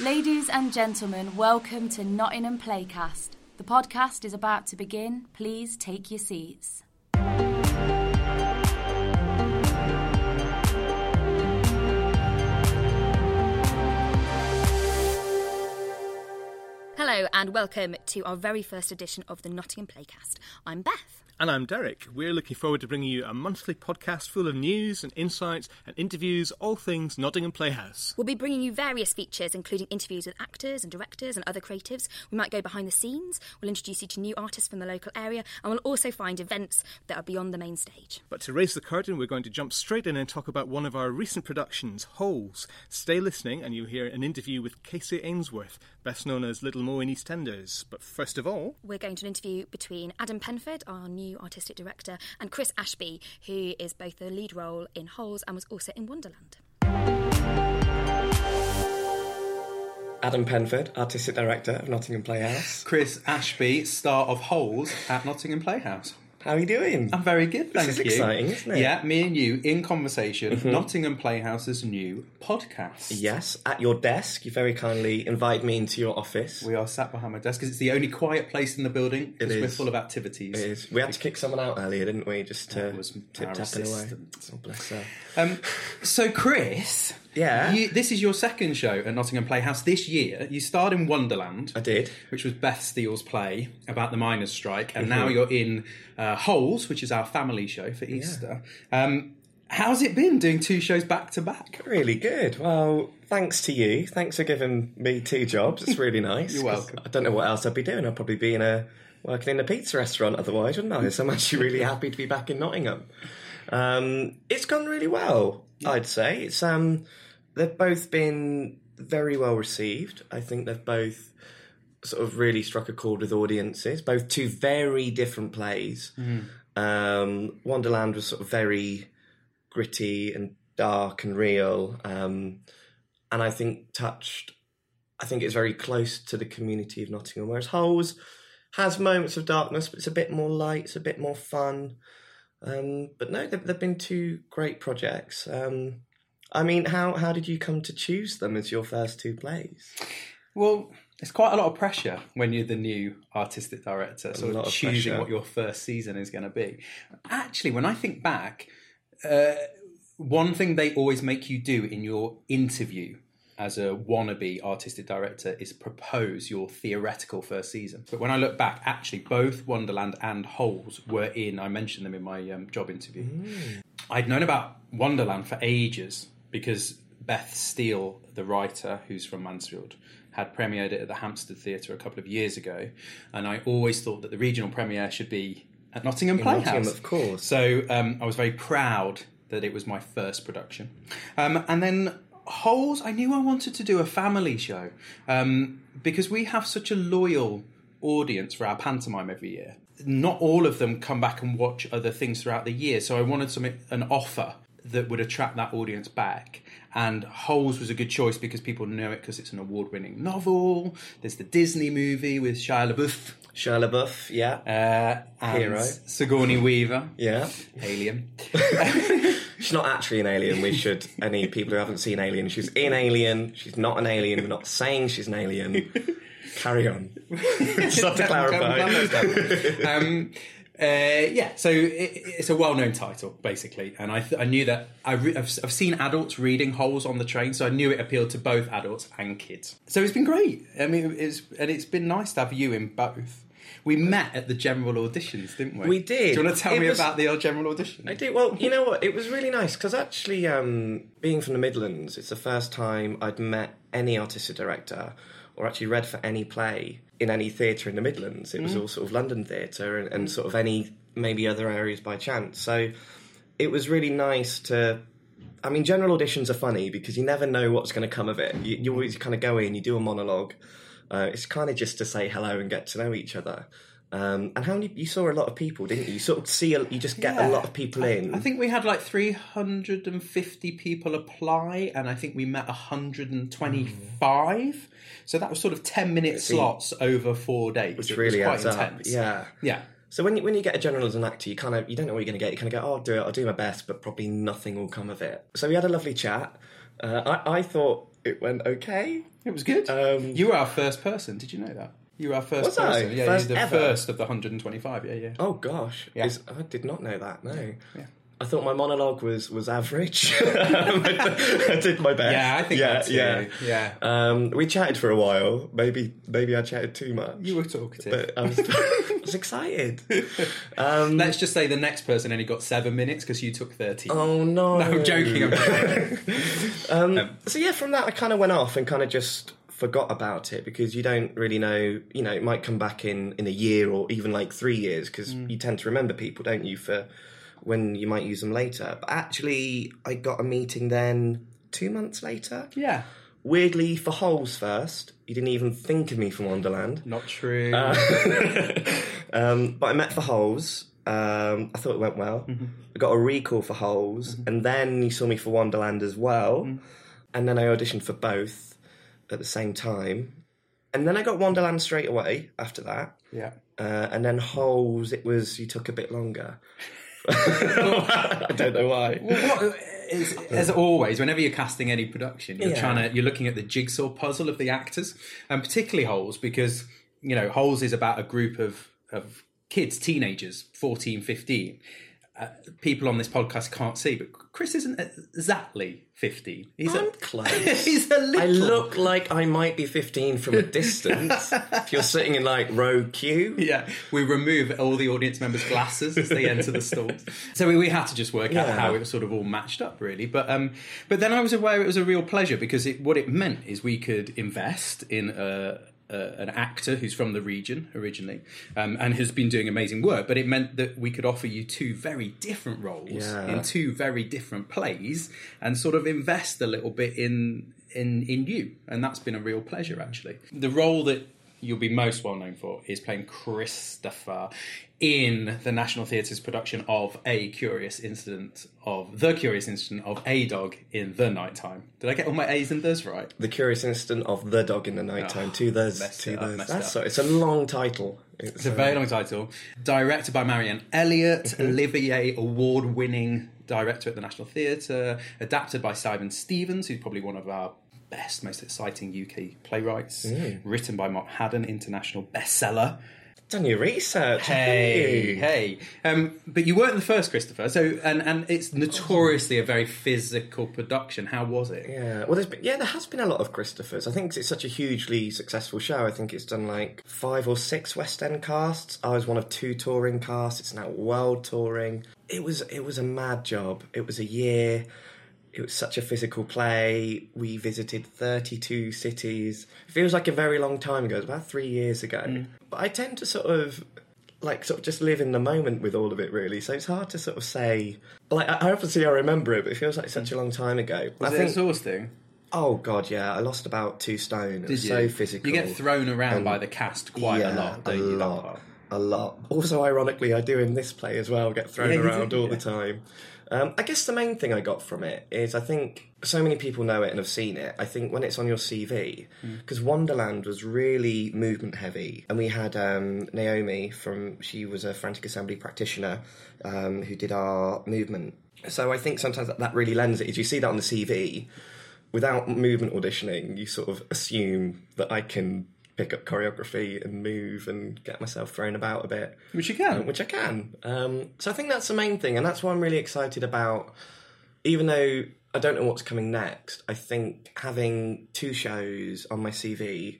Ladies and gentlemen, welcome to Nottingham Playcast. The podcast is about to begin. Please take your seats. Hello and welcome to our very first edition of the Nottingham Playcast. I'm Beth. And I'm Derek. We're looking forward to bringing you a monthly podcast full of news and insights and interviews, all things Nottingham Playhouse. We'll be bringing you various features, including interviews with actors and directors and other creatives. We might go behind the scenes, we'll introduce you to new artists from the local area, and we'll also find events that are beyond the main stage. But to raise the curtain, we're going to jump straight in and talk about one of our recent productions, Holes. Stay listening and you'll hear an interview with Kacey Ainsworth, best known as Little Mo in EastEnders. But first of all, We're going to an interview between Adam Penford, our new artistic director, and Chris Ashby, who is both the lead role in Holes and was also in Wonderland. Adam Penford, Artistic Director of Nottingham Playhouse. Chris Ashby, star of Holes at Nottingham Playhouse. How are you doing? I'm very good, thank This is you. exciting, isn't it? Mm-hmm. Yeah, me and you in conversation. Nottingham Playhouse's new podcast. Yes, at your desk. You very kindly invite me into your office. We are sat behind my desk because it's the only quiet place in the building because we're full of activities. It is. We had to kick someone out earlier, didn't we? Just to was tip tapping away. Oh, bless her. Um, so, Chris, Yeah? you, this is your second show at Nottingham Playhouse this year. You starred in Wonderland. I did. which was Beth Steel's play about the miners' strike, and Mm-hmm. now you're in uh, Holes, which is our family show for Easter. Um, how's it been doing two shows back to back? Really good. Well, thanks to you. Thanks for giving me two jobs. It's really nice. You're welcome. I don't know what else I'd be doing. I'd probably be in a working in a pizza restaurant otherwise, wouldn't I? So I'm actually really happy to be back in Nottingham. Um, it's gone really well, I'd say. It's um, they've both been very well received. I think they've both sort of really struck a chord with audiences. Both two very different plays. Um, Wonderland was sort of very gritty and dark and real, um, and I think touched. I think it's very close to the community of Nottingham. Whereas Holes has moments of darkness, but it's a bit more light, it's a bit more fun. Um, but no, they've, they've been two great projects. Um, I mean, how how did you come to choose them as your first two plays? Well, it's quite a lot of pressure when you're the new artistic director, sort of of choosing pressure. what your first season is going to be. Actually, when I think back, uh, one thing they always make you do in your interview as a wannabe artistic director is propose your theoretical first season. But when I look back, actually, both Wonderland and Holes were in. I mentioned them in my um, job interview. I'd known about Wonderland for ages because Beth Steel, the writer who's from Mansfield, had premiered it at the Hampstead Theatre a couple of years ago, and I always thought that the regional premiere should be at Nottingham Playhouse. Nottingham, of course. So um, I was very proud that it was my first production. Um, and then Holes, I knew I wanted to do a family show um, because we have such a loyal audience for our pantomime every year. Not all of them come back and watch other things throughout the year, so I wanted something an offer that would attract that audience back. And Holes was a good choice because people know it because it's an award-winning novel. There's the Disney movie with Shia LaBeouf Shia LaBeouf, yeah, uh, and Hero. Sigourney Weaver, yeah. Alien. She's not actually an alien. We should any people who haven't seen Alien. She's in Alien. She's not an alien. We're not saying she's an alien. Carry on. Just have to clarify. um, uh, yeah, so it, it's a well-known title, basically, and I, th- I knew that I re- I've, I've seen adults reading Holes on the train, so I knew it appealed to both adults and kids. So it's been great. I mean, it's and it's been nice to have you in both. We met at the general auditions, didn't we? We did. Do you want to tell It me was- about the old general audition? I do. Well, you know what? It was really nice because actually, um, being from the Midlands, it's the first time I'd met any artistic director or actually read for any play in any theatre in the Midlands. It was all sort of London theatre and, and sort of any maybe other areas by chance. So it was really nice to. I mean, general auditions are funny because you never know what's going to come of it. You, you always kind of go in, you do a monologue. Uh, it's kind of just to say hello and get to know each other. Um, and how many you saw a lot of people, didn't you? You sort of see, a, you just get Yeah. a lot of people in. I think we had like 350 people apply, and I think we met 125. So that was sort of 10 minute slots over four days, which really was quite up. intense. Yeah. Yeah. So when you, when you get a general as an actor, you kind of you don't know what you're going to get. You kind of go, oh, I'll do it. I'll do my best, but probably nothing will come of it. So we had a lovely chat. Uh, I, I thought it went okay. It was good. Um, you were our first person. Did you know that? You were our first Was I? person. Yeah, First you're the ever? first of the 125. Yeah, yeah. Oh gosh, Yeah. Is- I did not know that. No, Yeah. I thought my monologue was was average. I did my best. Yeah, I think yeah, that's yeah. Yeah. Um, we chatted for a while. Maybe maybe I chatted too much. You were talkative. but I was, I was excited. Um, Let's just say the next person only got seven minutes because you took 13. oh no! No, I'm joking. I'm joking. Um, so yeah, from that I kind of went off and kind of just forgot about it because you don't really know. You know, it might come back in in a year or even like three years because Mm. you tend to remember people, don't you, for when you might use them later. But actually, I got a meeting then two months later. yeah. Weirdly, for Holes first, you didn't even think of me from Wonderland. Not true. um, but I met for Holes. Um, I thought it went well. Mm-hmm. I got a recall for Holes, and then you saw me for Wonderland as well. Mm-hmm. And then I auditioned for both at the same time. And then I got Wonderland straight away after that. yeah. Uh, and then Holes, it was you took a bit longer. I don't know why. What, is, as always, whenever you're casting any production, you're Yeah. trying to you're looking at the jigsaw puzzle of the actors, and particularly Holes because you know Holes is about a group of of kids, teenagers, 14, 15. Uh, people on this podcast can't see, but Chris isn't exactly 15. He's I'm a, close. he's a little. I look like I might be 15 from a distance. if you're sitting in like row Q. Yeah, we remove all the audience members' glasses as they enter the stalls. So we, we had to just work out how it was sort of all matched up, really. But um, but then I was aware it was a real pleasure because it, what it meant is we could invest in a. Uh, an actor who's from the region originally um, and has been doing amazing work, but it meant that we could offer you two very different roles Yeah. in two very different plays and sort of invest a little bit in in in you, and that's been a real pleasure actually. The role that you'll be most well known for is playing Christopher in the National Theatre's production of A Curious Incident of The Curious Incident of A Dog in the Nighttime. Did I get all my A's and Th's right? The Curious Incident of the Dog in the Nighttime. Ah, two there's two up, there's. That's it so, it's a long title. It's, It's a very long title. Directed by Marianne Elliott, mm-hmm. Olivier award winning director at the National Theatre. Adapted by Simon Stephens, who's probably one of our best, most exciting UK playwrights. Mm. Written by Mark Haddon, international bestseller. Done your research. Hey, you? hey. Um, but you weren't the first, Christopher. So, and and it's notoriously a very physical production. How was it? Yeah, well, there's been, yeah, there has been a lot of Christophers. I think it's such a hugely successful show. I think it's done like five or six West End casts. I was one of two touring casts. It's now world touring. It was it was a mad job. It was a year. It was such a physical play. We visited 32 cities. It feels like a very long time ago. It was about three years ago. Mm. But I tend to sort of like sort of just live in the moment with all of it really so it's hard to sort of say like I, obviously I remember it but it feels like such a long time ago Was I it think exhausting? Oh god, yeah. I lost about two stone. It was you? so physical. You get thrown around And- by the cast quite a lot, don't a you? lot, a lot. Also, ironically, I do in this play as well. Get thrown Yeah, around all yeah. the time. Um, I guess the main thing I got from it is I think so many people know it and have seen it. I think when it's on your CV, Hmm. because Wonderland was really movement heavy, and we had um, Naomi from she was a frantic assembly practitioner um, who did our movement. So I think sometimes that, that really lends it. Is you see that on the CV, without movement auditioning, you sort of assume that I can pick up choreography and move and get myself thrown about a bit, Which you can. which I can. Um, so I think that's the main thing, and that's what I'm really excited about. Even though I don't know what's coming next, I think having two shows on my CV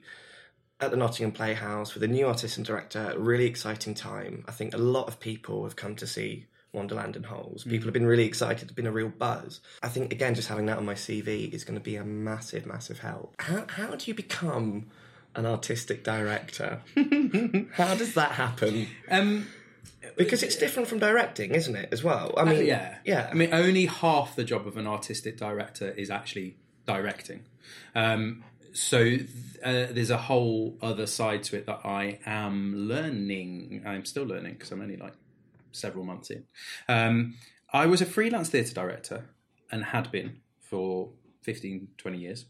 at the Nottingham Playhouse with a new artist and director, a really exciting time. I think a lot of people have come to see Wonderland and Holes. People have been really excited. There's been a real buzz. I think again, just having that on my CV is going to be a massive, massive help. How how do you become an artistic director? how does that happen? Um, Because it's different from directing, isn't it? As well. I mean, yeah, yeah. I mean, only half the job of an artistic director is actually directing. Um, so uh, there's a whole other side to it that I am learning. I'm still learning because I'm only like several months in. Um, I was a freelance theatre director and had been for 15, 20 years.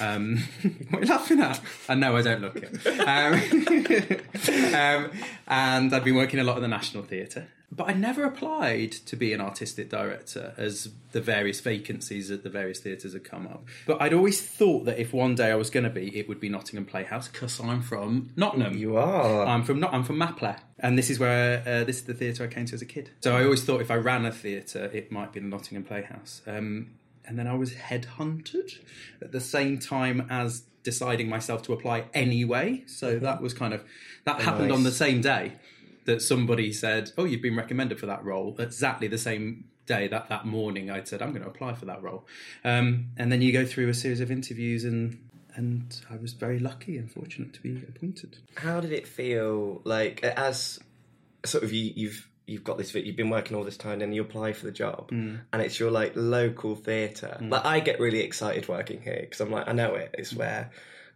Um, what are you laughing at? I know I don't look it. Um, um, and I'd been working a lot at the National Theatre But I never applied to be an artistic director as the various vacancies at the various theatres had come up. But I'd always thought that if one day I was going to be, it would be Nottingham Playhouse because I'm from Nottingham. You are. I'm from not. I'm from Mapperley, and this is where uh, this is the theatre I came to as a kid. So I always thought if I ran a theatre, it might be the Nottingham Playhouse. Um, and then I was headhunted at the same time as deciding myself to apply anyway. So that was kind of that happened on the same day that somebody said, "Oh, you've been recommended for that role." Exactly the same day that that morning, I'd said, "I'm going to apply for that role," um, and then you go through a series of interviews and. And I was very lucky and fortunate to be appointed. How did it feel like as sort of you, you've you've got this you've been working all this time and you apply for the job Hmm. and it's your like local theatre. Like I get really excited working here because I'm like I know it. It's where.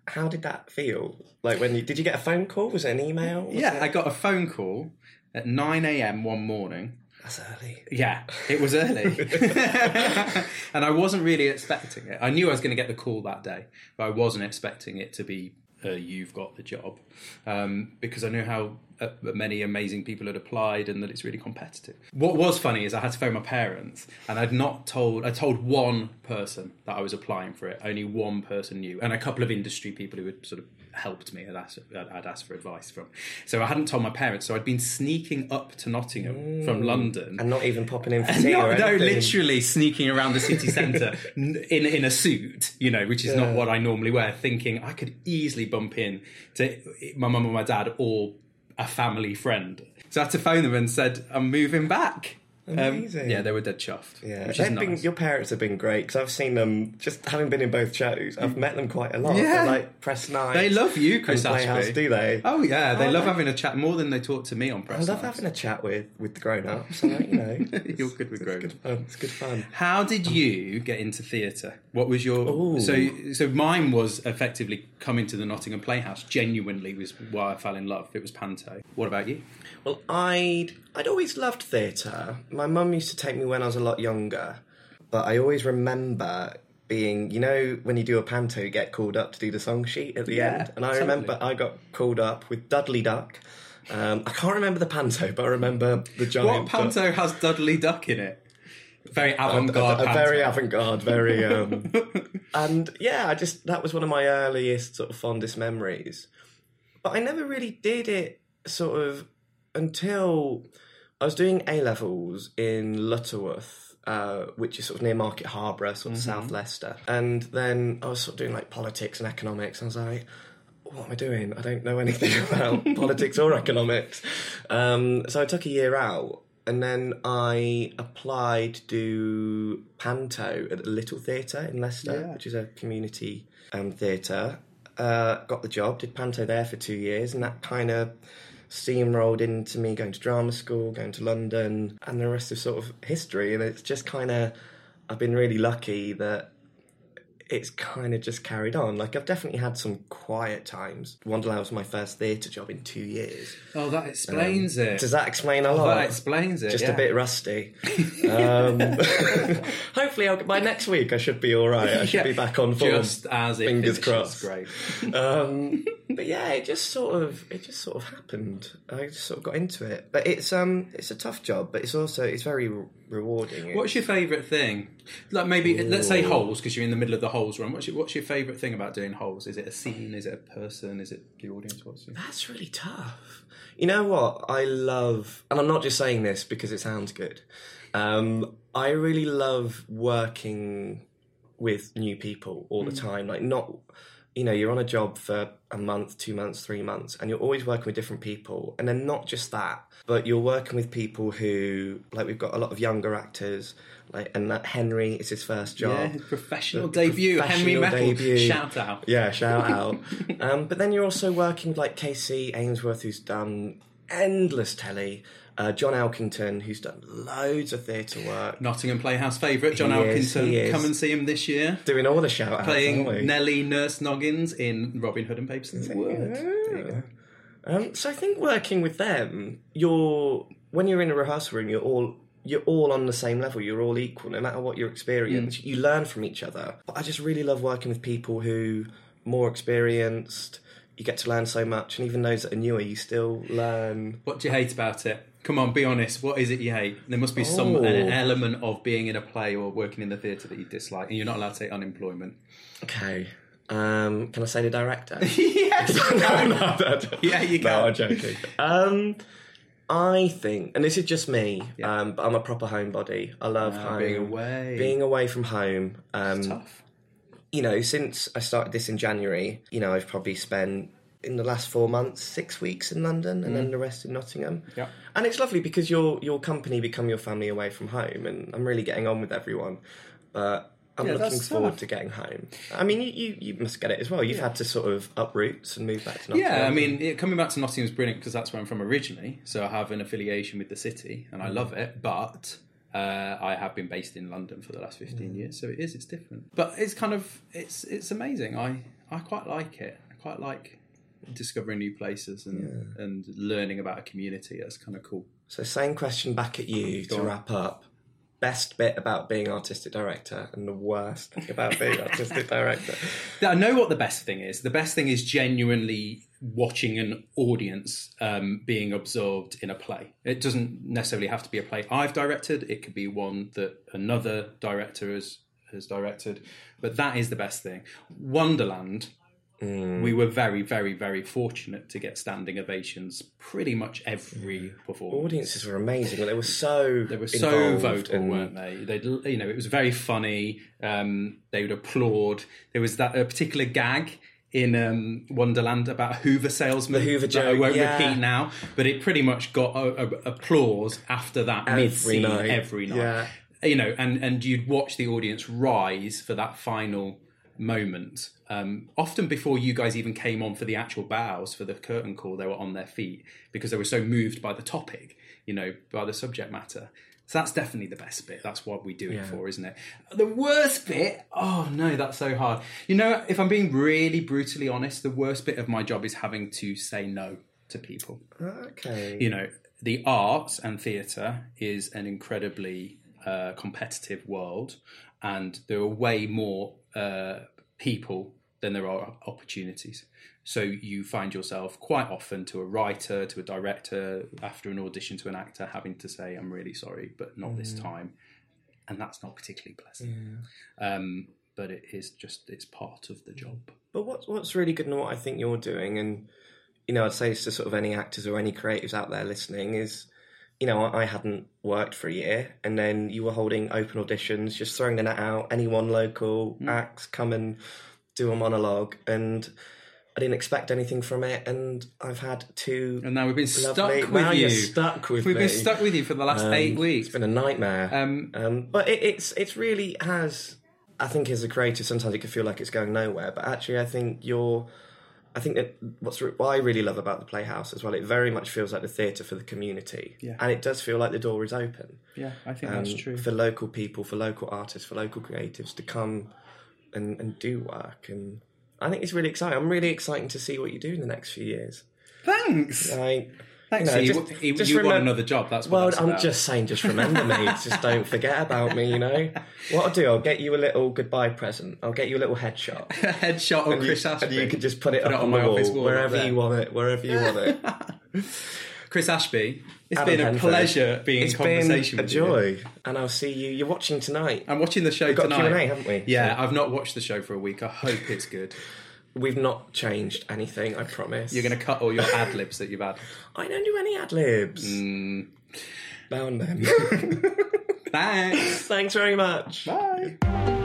How did that feel? Like when you did you get a phone call? Was it an email? Was Yeah, it- I got a phone call at 9 a.m. one morning. that's early. Yeah, it was early. and I wasn't really expecting it. I knew I was going to get the call that day, but I wasn't expecting it to be uh, you've got the job um, because I knew how Uh, many amazing people had applied and that it's really competitive. What was funny is I had to phone my parents and I'd not told, I told one person that I was applying for it. Only one person knew and a couple of industry people who had sort of helped me, had asked, I'd asked for advice from. So I hadn't told my parents. So I'd been sneaking up to Nottingham from mm. London And not even popping in for tea no, or no, literally sneaking around the city centre in in a suit, you know, which is not what I normally wear. Thinking I could easily bump in to my mum or my dad or a family friend. So I had to phone them and said I'm moving back. Um, Amazing. yeah, they were dead chuffed. Yeah, which is been, your parents have been great because I've seen them just having been in both shows. I've met them quite a lot. Yeah. They're like press nine. They love you, Chris Ashby. do they? Oh yeah, they Oh, love they- having a chat more than they talk to me on press. I love nights. having a chat with with the grown ups. You know, You're good with grown ups. It's good fun. How did you get into theatre? What was your Ooh. so so mine was effectively coming to the Nottingham Playhouse. Genuinely was why I fell in love. It was Panto. What about you? Well, I'd I'd always loved theatre. My mum used to take me when I was a lot younger, but I always remember being, you know, when you do a panto, you get called up to do the song sheet at the Yeah, end. And I totally. remember I got called up with Dudley Duck. Um, I can't remember the panto, but I remember the giant. What duck. Panto has Dudley Duck in it? Very avant-garde. a Panto. very avant-garde, very um, and yeah, I just that was one of my earliest sort of fondest memories. But I never really did it sort of until I was doing A levels in Lutterworth, uh, which is sort of near Market Harborough, sort of South Leicester, and then I was sort of doing like politics and economics. And I was like. What am I doing? I don't know anything about politics or economics. Um, so I took a year out and then I applied to do Panto at the Little Theatre in Leicester, Yeah. which is a community um, theatre. Uh, got the job, did Panto there for two years, and that kind of steamrolled into me going to drama school, going to London, and the rest is sort of history. And it's just kind of, I've been really lucky that it's kind of just carried on. Like I've definitely had some quiet times. Wonderland was my first theatre job in two years. Oh, that explains it. Does that explain a lot? that explains it. Just yeah. a bit rusty. um, hopefully, I'll, by next week I should be all right. I should Yeah, be back on form. Just as it Fingers finishes. crossed. Great. Um, but yeah, it just sort of it just sort of happened. I just sort of got into it. But it's um it's a tough job, but it's also it's very re- rewarding. What's your favourite thing? Like maybe let's say holes because you're in the middle of the holes run. What's your, what's your favourite thing about doing holes? Is it a scene? Is it a person? Is it the audience? What's it? That's really tough. You know what? I love, and I'm not just saying this because it sounds good. Um, I really love working with new people all the time. Like, not, you know, you're on a job for a month, two months, three months, and you're always working with different people. And then not just that, but you're working with people who, like, we've got a lot of younger actors, like, and that Henry is his first job. Yeah, professional The debut, Henry professional Metal. debut. Shout out. Yeah, shout out. um, but then you're also working with like Kacey Ainsworth, who's done endless telly. Uh, John Elkington, who's done loads of theatre work. Nottingham Playhouse favourite, John He is, Elkington. Come and see him this year. Doing all the shout outs. Playing Nellie Nurse Noggins in Robin Hood and in the Wood. There you go. Um, so I think working with them, you're when you're in a rehearsal room, you're all you're all on the same level. You're all equal, no matter what your experience. Mm. You learn from each other. But I just really love working with people who more experienced. you get to learn so much, and even those that are newer, you still learn. What do you hate about it? Come on, be honest. What is it you hate? There must be some Oh. an element of being in a play or working in the theatre that you dislike, and you're not allowed to take unemployment. Okay. Um, can I say the director? yes. no, no, that- Yeah, you No, can. I'm joking. Um, I think, and this is just me, Yeah. um, but I'm a proper homebody. I love Ah, home. being away. Being away from home. Um, Tough. you know, since I started this in January, you know, I've probably spent in the last four months six weeks in London and then the rest in Nottingham. Mm. Yeah. And it's lovely because your your company become your family away from home, and I'm really getting on with everyone. But I'm Yeah, looking forward tough. to getting home. I mean, you, you, you must get it as well. You've had to sort of uproots and move back to Nottingham. Yeah, I mean, it, coming back to Nottingham is brilliant because that's where I'm from originally. So I have an affiliation with the city, and I Mm. love it. But uh, I have been based in London for the last Mm. 15 years, so it is. It's different, but it's kind of it's it's amazing. I I quite like it. I quite like discovering new places and and learning about a community. That's kind of cool. So, same question back at you to on. wrap up. Best bit about being artistic director and the worst thing about being artistic director. I know what the best thing is. The best thing is genuinely watching an audience um, being absorbed in a play. It doesn't necessarily have to be a play I've directed. It could be one that another director has has directed. But that is the best thing. Wonderland. We were very, very, very fortunate to get standing ovations pretty much every performance. Audiences were amazing, but they were so They were so vocal, and- weren't they? They, you know, it was very funny. Um, they would applaud. There was that a particular gag in um, Wonderland about Hoover salesman. The Hoover that I won't yeah. repeat now, but it pretty much got a, a, applause after that Every mid scene night, every night. yeah. You know, and and you'd watch the audience rise for that final moment. Um, often before you guys even came on for the actual bows for the curtain call, they were on their feet because they were so moved by the topic, you know, by the subject matter. So that's definitely the best bit. That's what we do it for, isn't it? The worst bit, oh no, that's so hard. You know, if I'm being really brutally honest, the worst bit of my job is having to say no to people Okay. you know, the arts and theatre is an incredibly uh, competitive world, and there are way more uh, people than there are opportunities. So you find yourself quite often to a writer, to a director, after an audition to an actor, having to say, "I'm really sorry, but not this time," and that's not particularly pleasant. Um, but it is just it's part of the job. But what's what's really good and what I think you're doing, and you know, I'd say to sort of any actors or any creatives out there listening is, you know, I, I hadn't worked for a year, and then you were holding open auditions, just throwing the net out. Anyone local acts come and do a monologue, and I didn't expect anything from it, and I've had two. And now we've been stuck with now you. you're stuck with We've me. been stuck with you for the last Um, eight weeks. It's been a nightmare. Um, Um, but it, it's it's really has. I think as a creator, sometimes it can feel like it's going nowhere. But actually, I think you're. I think that what's re- what I really love about the Playhouse as well. It very much feels like the theatre for the community, Yeah. and it does feel like the door is open yeah, I think um, that's true. for local people, for local artists, for local creatives to come and, and do work. And I think it's really exciting. I'm really excited to see what you do in the next few years. Thanks. Like, Thanks. you know, you just- you, just you want another job. That's what Well, that's I'm about. just saying, just remember me. just don't forget about me, you know? What I'll do, I'll get you a little goodbye present. I'll get you a little headshot. a headshot you, Chris Ashby. and you could just put it Put up it on, on my wall, office wall wherever you want it, wherever you want it. Chris Ashby. It's Adam been a pleasure being It's in conversation been a with you. joy. And I'll see you. You're watching tonight. I'm watching the show got tonight. Q&A, haven't we? Yeah, I've not watched the show for a week. I hope it's good. We've not changed anything, I promise. You're going to cut all your ad libs that you've had. I don't do any ad libs. Mm. Now and then. Thanks. Thanks very much. Bye.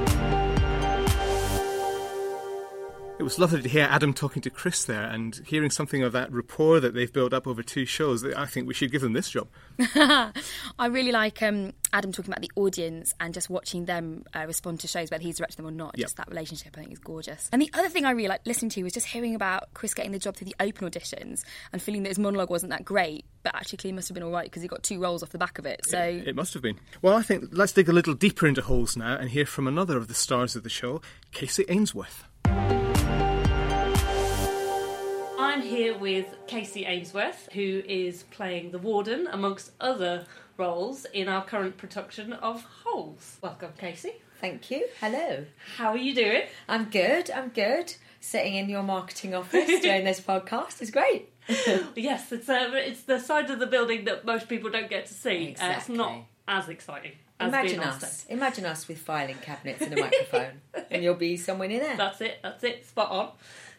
It was lovely to hear Adam talking to Chris there and hearing something of that rapport that they've built up over two shows. I think we should give them this job. I really like um, Adam talking about the audience and just watching them uh, respond to shows, whether he's directed them or not. Yep. Just that relationship, I think, is gorgeous. And the other thing I really like listening to was just hearing about Chris getting the job through the open auditions and feeling that his monologue wasn't that great, but actually clearly must have been all right because he got two roles off the back of it. So It must have been. Well, I think let's dig a little deeper into holes now and hear from another of the stars of the show, Kacey Ainsworth. I'm here with Kacey Ainsworth, who is playing the warden amongst other roles in our current production of Holes. Welcome, Kacey. Thank you. Hello. How are you doing? I'm good. I'm good. Sitting in your marketing office doing this podcast is great. yes, it's uh, it's the side of the building that most people don't get to see. Uh, it's not as exciting. As Imagine being us. Imagine us with filing cabinets and a microphone, and you'll be somewhere near there. That's it. That's it. Spot on.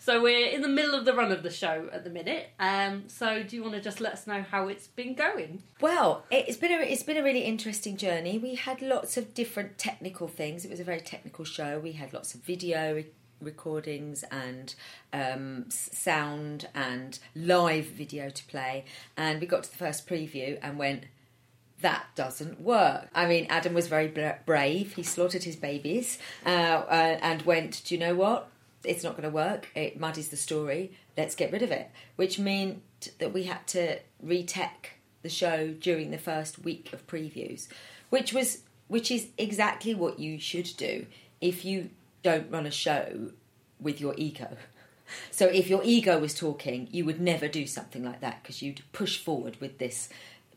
So we're in the middle of the run of the show at the minute. Um, so do you want to just let us know how it's been going? Well, it's been a it's been a really interesting journey. We had lots of different technical things. It was a very technical show. We had lots of video re- recordings and um, sound and live video to play. And we got to the first preview and went, that doesn't work. I mean, Adam was very brave. He slaughtered his babies uh, uh, and went, do you know what? It's not going to work. It muddies the story. Let's get rid of it. Which meant that we had to retech the show during the first week of previews, which was which is exactly what you should do if you don't run a show with your ego. So if your ego was talking, you would never do something like that because you'd push forward with this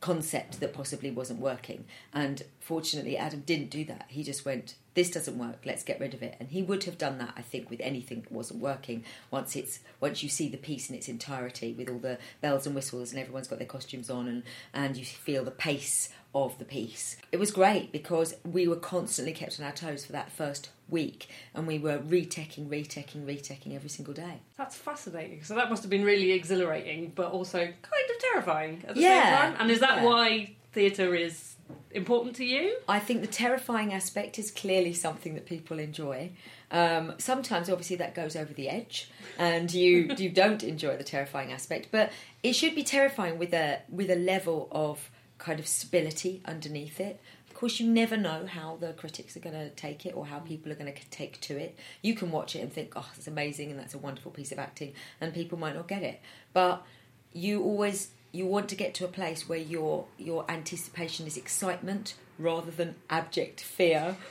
concept that possibly wasn't working. And fortunately, Adam didn't do that. He just went, "This doesn't work. Let's get rid of it." And he would have done that, I think, with anything that wasn't working. Once it's once you see the piece in its entirety with all the bells and whistles and everyone's got their costumes on and and you feel the pace of the piece. It was great because we were constantly kept on our toes for that first week and we were reteching, reteching, reteching every single day. That's fascinating. So that must have been really exhilarating, but also kind of terrifying at the Yeah, same time. And is that yeah. why theatre is important to you? I think the terrifying aspect is clearly something that people enjoy. Um, sometimes, obviously, that goes over the edge, and you you don't enjoy the terrifying aspect. But it should be terrifying with a with a level of kind of stability underneath it. Of course, you never know how the critics are going to take it or how people are going to take to it. You can watch it and think, "Oh, that's amazing," and that's a wonderful piece of acting, and people might not get it. But you always you want to get to a place where your your anticipation is excitement rather than abject fear.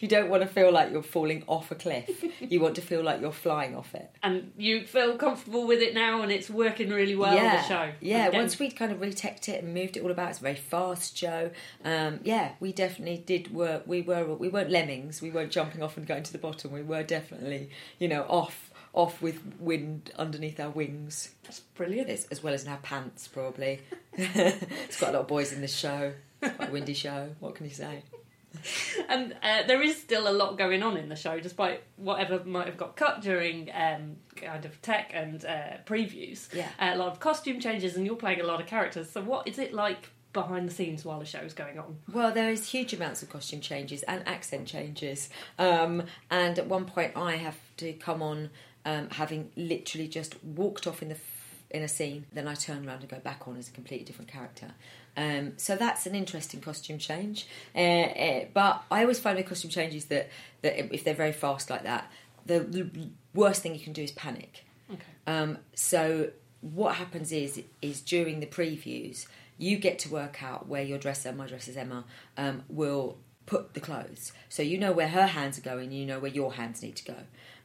You don't want to feel like you're falling off a cliff. You want to feel like you're flying off it. And you feel comfortable with it now, and it's working really well. yeah, The show. yeah. Again, Once we'd kind of reteched it and moved it all about, it's a very fast show. Um, yeah, we definitely did work. We were we weren't lemmings. We weren't jumping off and going to the bottom. We were definitely you know off off with wind underneath our wings. That's brilliant. It's, as well as in our pants, probably. it's got a lot of boys in this show. It's quite a windy show. What can you say? And uh, there is still a lot going on in the show, despite whatever might have got cut during um, kind of tech and uh, previews. Yeah. Uh, a lot of costume changes, and you're playing a lot of characters. So, what is it like behind the scenes while the show's going on? Well, there is huge amounts of costume changes and accent changes. Um, and at one point, I have to come on um, having literally just walked off in the in a scene. Then I turn around and go back on as a completely different character. Um, so that's an interesting costume change. Uh, uh, but I always find with costume changes that that if they're very fast like that, the, the worst thing you can do is panic. Okay. Um, so what happens is is during the previews, you get to work out where your dresser, my dresser's Emma, um, will put the clothes. So you know where her hands are going, you know where your hands need to go,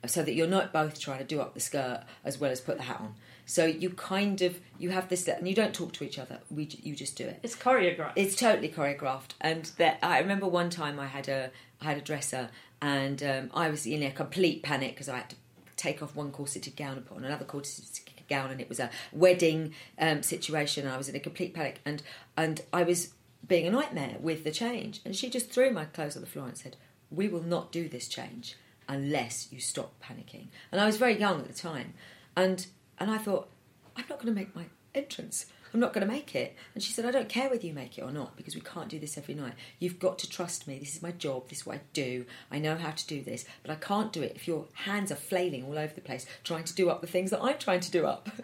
so that you're not both trying to do up the skirt as well as put the hat on. So you kind of you have this, and you don't talk to each other. We you just do it. It's choreographed. It's totally choreographed, and that I remember one time I had a I had a dresser, and um, I was in a complete panic because I had to take off one corseted gown and put on another corseted gown, and it was a wedding um, situation. I was in a complete panic, and and I was being a nightmare with the change, and she just threw my clothes on the floor and said, "We will not do this change unless you stop panicking." And I was very young at the time, and and I thought, I'm not going to make my entrance. I'm not going to make it. And she said, I don't care whether you make it or not because we can't do this every night. You've got to trust me. This is my job. This is what I do. I know how to do this, but I can't do it if your hands are flailing all over the place trying to do up the things that I'm trying to do up.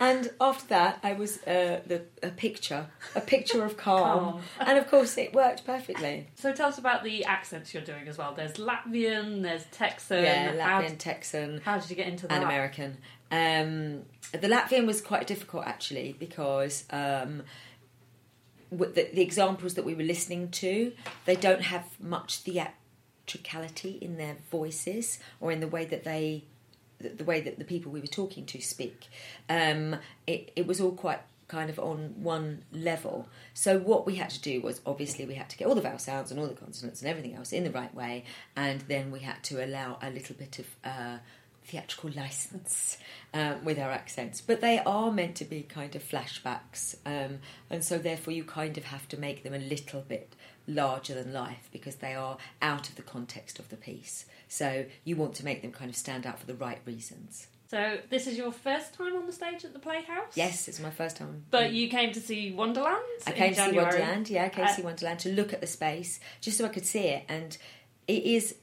And after that, I was uh, the, a picture, a picture of calm. Calm. and of course, it worked perfectly. so, tell us about the accents you're doing as well. There's Latvian, there's Texan. yeah, How, Latvian, Texan, how did you get into that? and American. Um, the Latvian was quite difficult actually because um, the, the examples that we were listening to, they don't have much theatricality in their voices or in the way that they, the, way that the people we were talking to speak. Um, it, it was all quite kind of on one level. So what we had to do was obviously we had to get all the vowel sounds and all the consonants and everything else in the right way, and then we had to allow a little bit of uh, theatrical license um, with our accents. But they are meant to be kind of flashbacks, um, and so therefore you kind of have to make them a little bit larger than life because they are out of the context of the piece. So you want to make them kind of stand out for the right reasons. So this is your first time on the stage at the Playhouse. Yes, it's my first time. But you came to see Wonderland. I came to see Wonderland. Yeah, I came to Uh, see Wonderland to look at the space just so I could see it, and it is.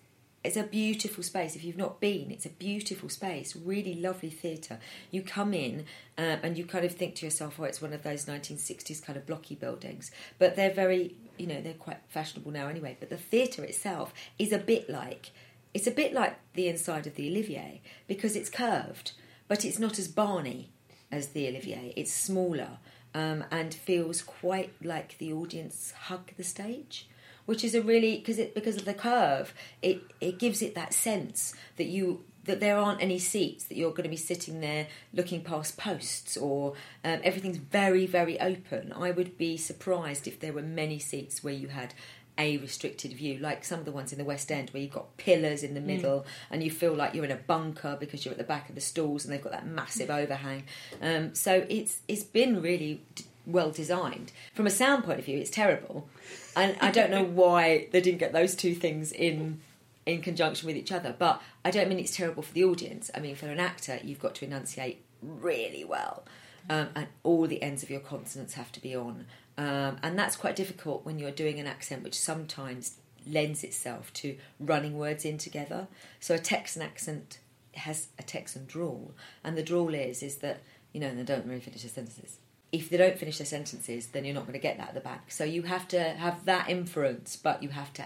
It's a beautiful space. If you've not been, it's a beautiful space. Really lovely theatre. You come in um, and you kind of think to yourself, "Oh, it's one of those 1960s kind of blocky buildings." But they're very, you know, they're quite fashionable now anyway. But the theatre itself is a bit like it's a bit like the inside of the Olivier because it's curved, but it's not as barny as the Olivier. It's smaller um, and feels quite like the audience hug the stage, which is a really because it because of the curve. It it gives it that sense that you that there aren't any seats that you're going to be sitting there looking past posts or um, everything's very very open. I would be surprised if there were many seats where you had a restricted view, like some of the ones in the West End where you've got pillars in the middle and you feel like you're in a bunker because you're at the back of the stalls and they've got that massive overhang. Um, so it's it's been really d- well designed. From a sound point of view, it's terrible, and I don't know why they didn't get those two things in in conjunction with each other. But I don't mean it's terrible for the audience. I mean for an actor, you've got to enunciate really well, um, and all the ends of your consonants have to be on, um, and that's quite difficult when you're doing an accent, which sometimes lends itself to running words in together. So a Texan accent has a Texan drawl, and the drawl is is that you know, and they don't really finish their sentences. If they don't finish their sentences, then you're not going to get that at the back. So you have to have that inference, but you have to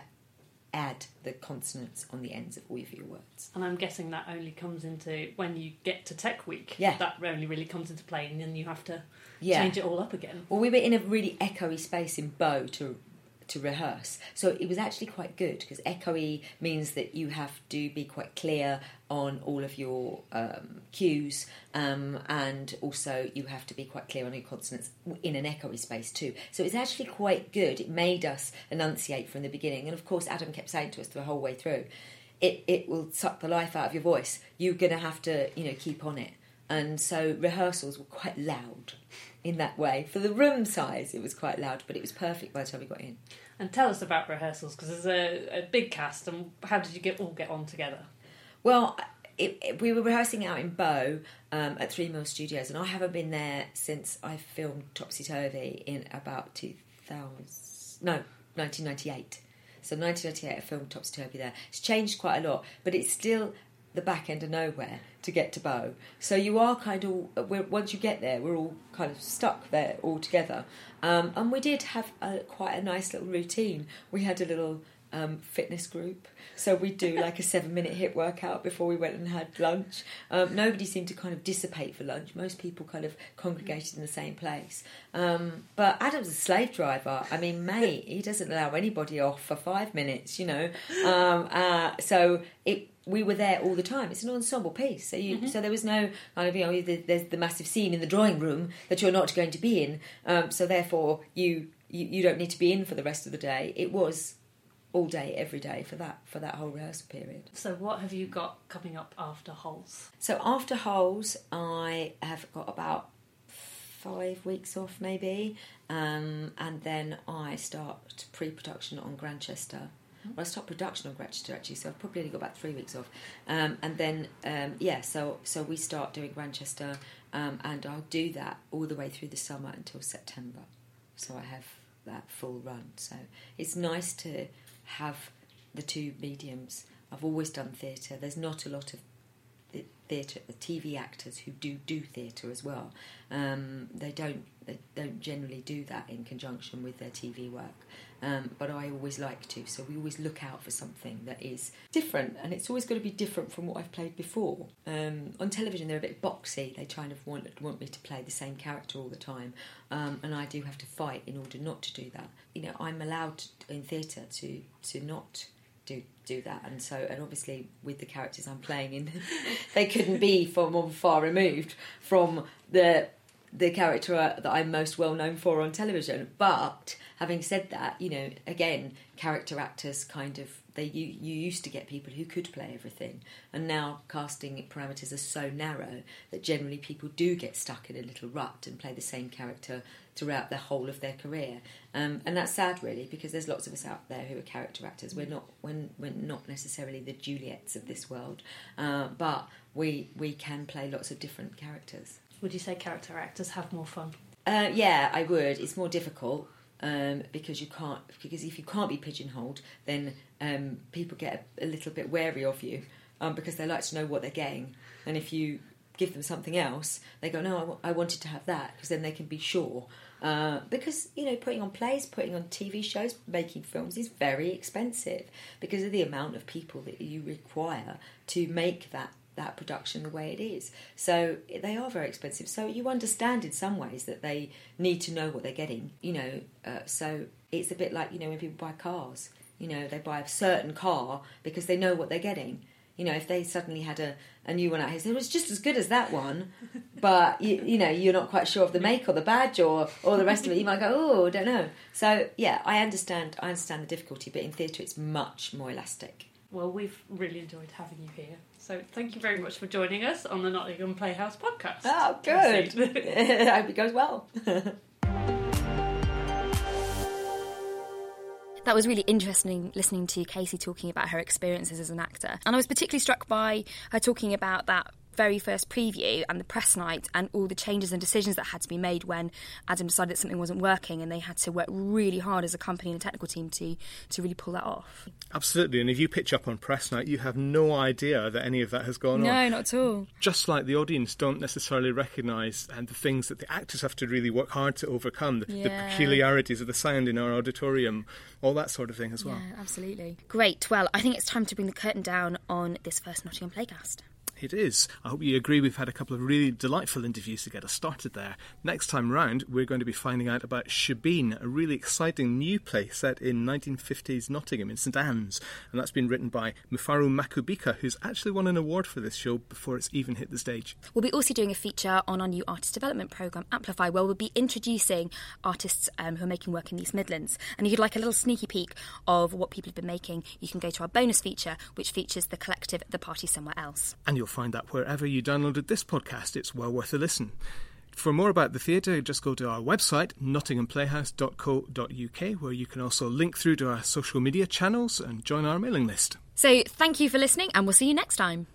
add the consonants on the ends of all of your words. And I'm guessing that only comes into when you get to Tech Week. Yeah. That only really comes into play, and then you have to Yeah. change it all up again. Well, we were in a really echoey space in Bow to to rehearse, so it was actually quite good because echoey means that you have to be quite clear on all of your um, cues, um, and also you have to be quite clear on your consonants in an echoey space too. So it's actually quite good. It made us enunciate from the beginning, and of course, Adam kept saying to us the whole way through, "It it will suck the life out of your voice. You're going to have to you know keep on it." And so rehearsals were quite loud in that way. For the room size, it was quite loud, but it was perfect by the time we got in. And tell us about rehearsals because there's a, a big cast, and how did you get all get on together? Well, it, it- we were rehearsing out in Bow um, at Three Mill Studios, and I haven't been there since I filmed Topsy Turvy in about 2000, no, 1998. So 1998, I filmed Topsy Turvy there. It's changed quite a lot, but it's still the back end of nowhere to get to Bow. So you are kind of once you get there, we're all kind of stuck there all together. Um, and we did have a, quite a nice little routine. We had a little um, fitness group, so we'd do like a seven-minute hit workout before we went and had lunch. Um, nobody seemed to kind of dissipate for lunch. Most people kind of congregated in the same place. Um, but Adam's a slave driver. I mean, mate, he doesn't allow anybody off for five minutes. You know, um, uh, so it we were there all the time. It's an ensemble piece, so you, so there was no kind of you know there- there's the massive scene in the drawing room that you're not going to be in. Um, so therefore, you, you you don't need to be in for the rest of the day. It was all day, every day for that for that whole rehearsal period. So what have you got coming up after Holes? So after Holes, I have got about five weeks off, maybe, um, and then I start pre-production on Grantchester. Well, I start production on Grantchester actually, so I've probably only got about three weeks off, um, and then um, yeah, so so we start doing Grantchester, um, and I'll do that all the way through the summer until September. So I have that full run. So it's nice to have the two mediums. I've always done theatre. There's not a lot of theatre, the TV actors who do do theatre as well. Um, they don't they don't generally do that in conjunction with their TV work. Um, but I always like to, so we always look out for something that is different, and it's always got to be different from what I've played before. Um, on television, they're a bit boxy; they kind of want want me to play the same character all the time, um, and I do have to fight in order not to do that. You know, I'm allowed in theatre to to not do do that and so and obviously with the characters I'm playing in they couldn't be from far removed from the the character that I'm most well known for on television. But having said that, you know, again, character actors kind of they you, you used to get people who could play everything, and now casting parameters are so narrow that generally people do get stuck in a little rut and play the same character throughout the whole of their career. Um, and that's sad, really, because there's lots of us out there who are character actors. We're not when we're not necessarily the Juliets of this world, uh, but we we can play lots of different characters. Would you say character actors have more fun? Uh, yeah, I would. It's more difficult um, because you can't because if you can't be pigeonholed, then um, people get a, a, little bit wary of you um, because they like to know what they're getting, and if you give them something else, they go, "No, I, w- I wanted to have that," because then they can be sure. Uh, because you know, putting on plays, putting on TV shows, making films is very expensive because of the amount of people that you require to make that that production the way it is. So they are very expensive. So you understand in some ways that they need to know what they're getting. You know, uh, so it's a bit like you know when people buy cars. You know, they buy a certain car because they know what they're getting. You know, if they suddenly had a, a new one out here, it was just as good as that one, but you, you know, you're not quite sure of the make or the badge or, or the rest of it. You might go, oh, I don't know. So yeah, I understand. I understand the difficulty, but in theatre, it's much more elastic. Well, we've really enjoyed having you here. So thank you very much for joining us on the Nottingham Playhouse podcast. Oh, good. I hope it goes well. that was really interesting listening to Kacey talking about her experiences as an actor. And I was particularly struck by her talking about that very first preview and the press night and all the changes and decisions that had to be made when Adam decided that something wasn't working and they had to work really hard as a company and a technical team to to really pull that off. Absolutely, and if you pitch up on press night, you have no idea that any of that has gone no, on. No, not at all. Just like the audience don't necessarily recognise and the things that the actors have to really work hard to overcome, the, yeah. the peculiarities of the sound in our auditorium, all that sort of thing as well. Yeah, absolutely. Great. Well, I think it's time to bring the curtain down on this first Nottingham Playcast. It is. I hope you agree we've had a couple of really delightful interviews to get us started there. Next time round, we're going to be finding out about Shebeen, a really exciting new play set in 1950s Nottingham in St Anne's. And that's been written by Mufaro Makubika, who's actually won an award for this show before it's even hit the stage. We'll be also doing a feature on our new artist development programme, Amplify, where we'll be introducing artists um, who are making work in these Midlands. And if you'd like a little sneaky peek of what people have been making, you can go to our bonus feature, which features the collective The Party Somewhere Else. And you'll find that wherever you downloaded this podcast. It's well worth a listen. For more about the theatre, just go to our website, nottinghamplayhouse.co.uk, where you can also link through to our social media channels and join our mailing list. So, thank you for listening, and we'll see you next time.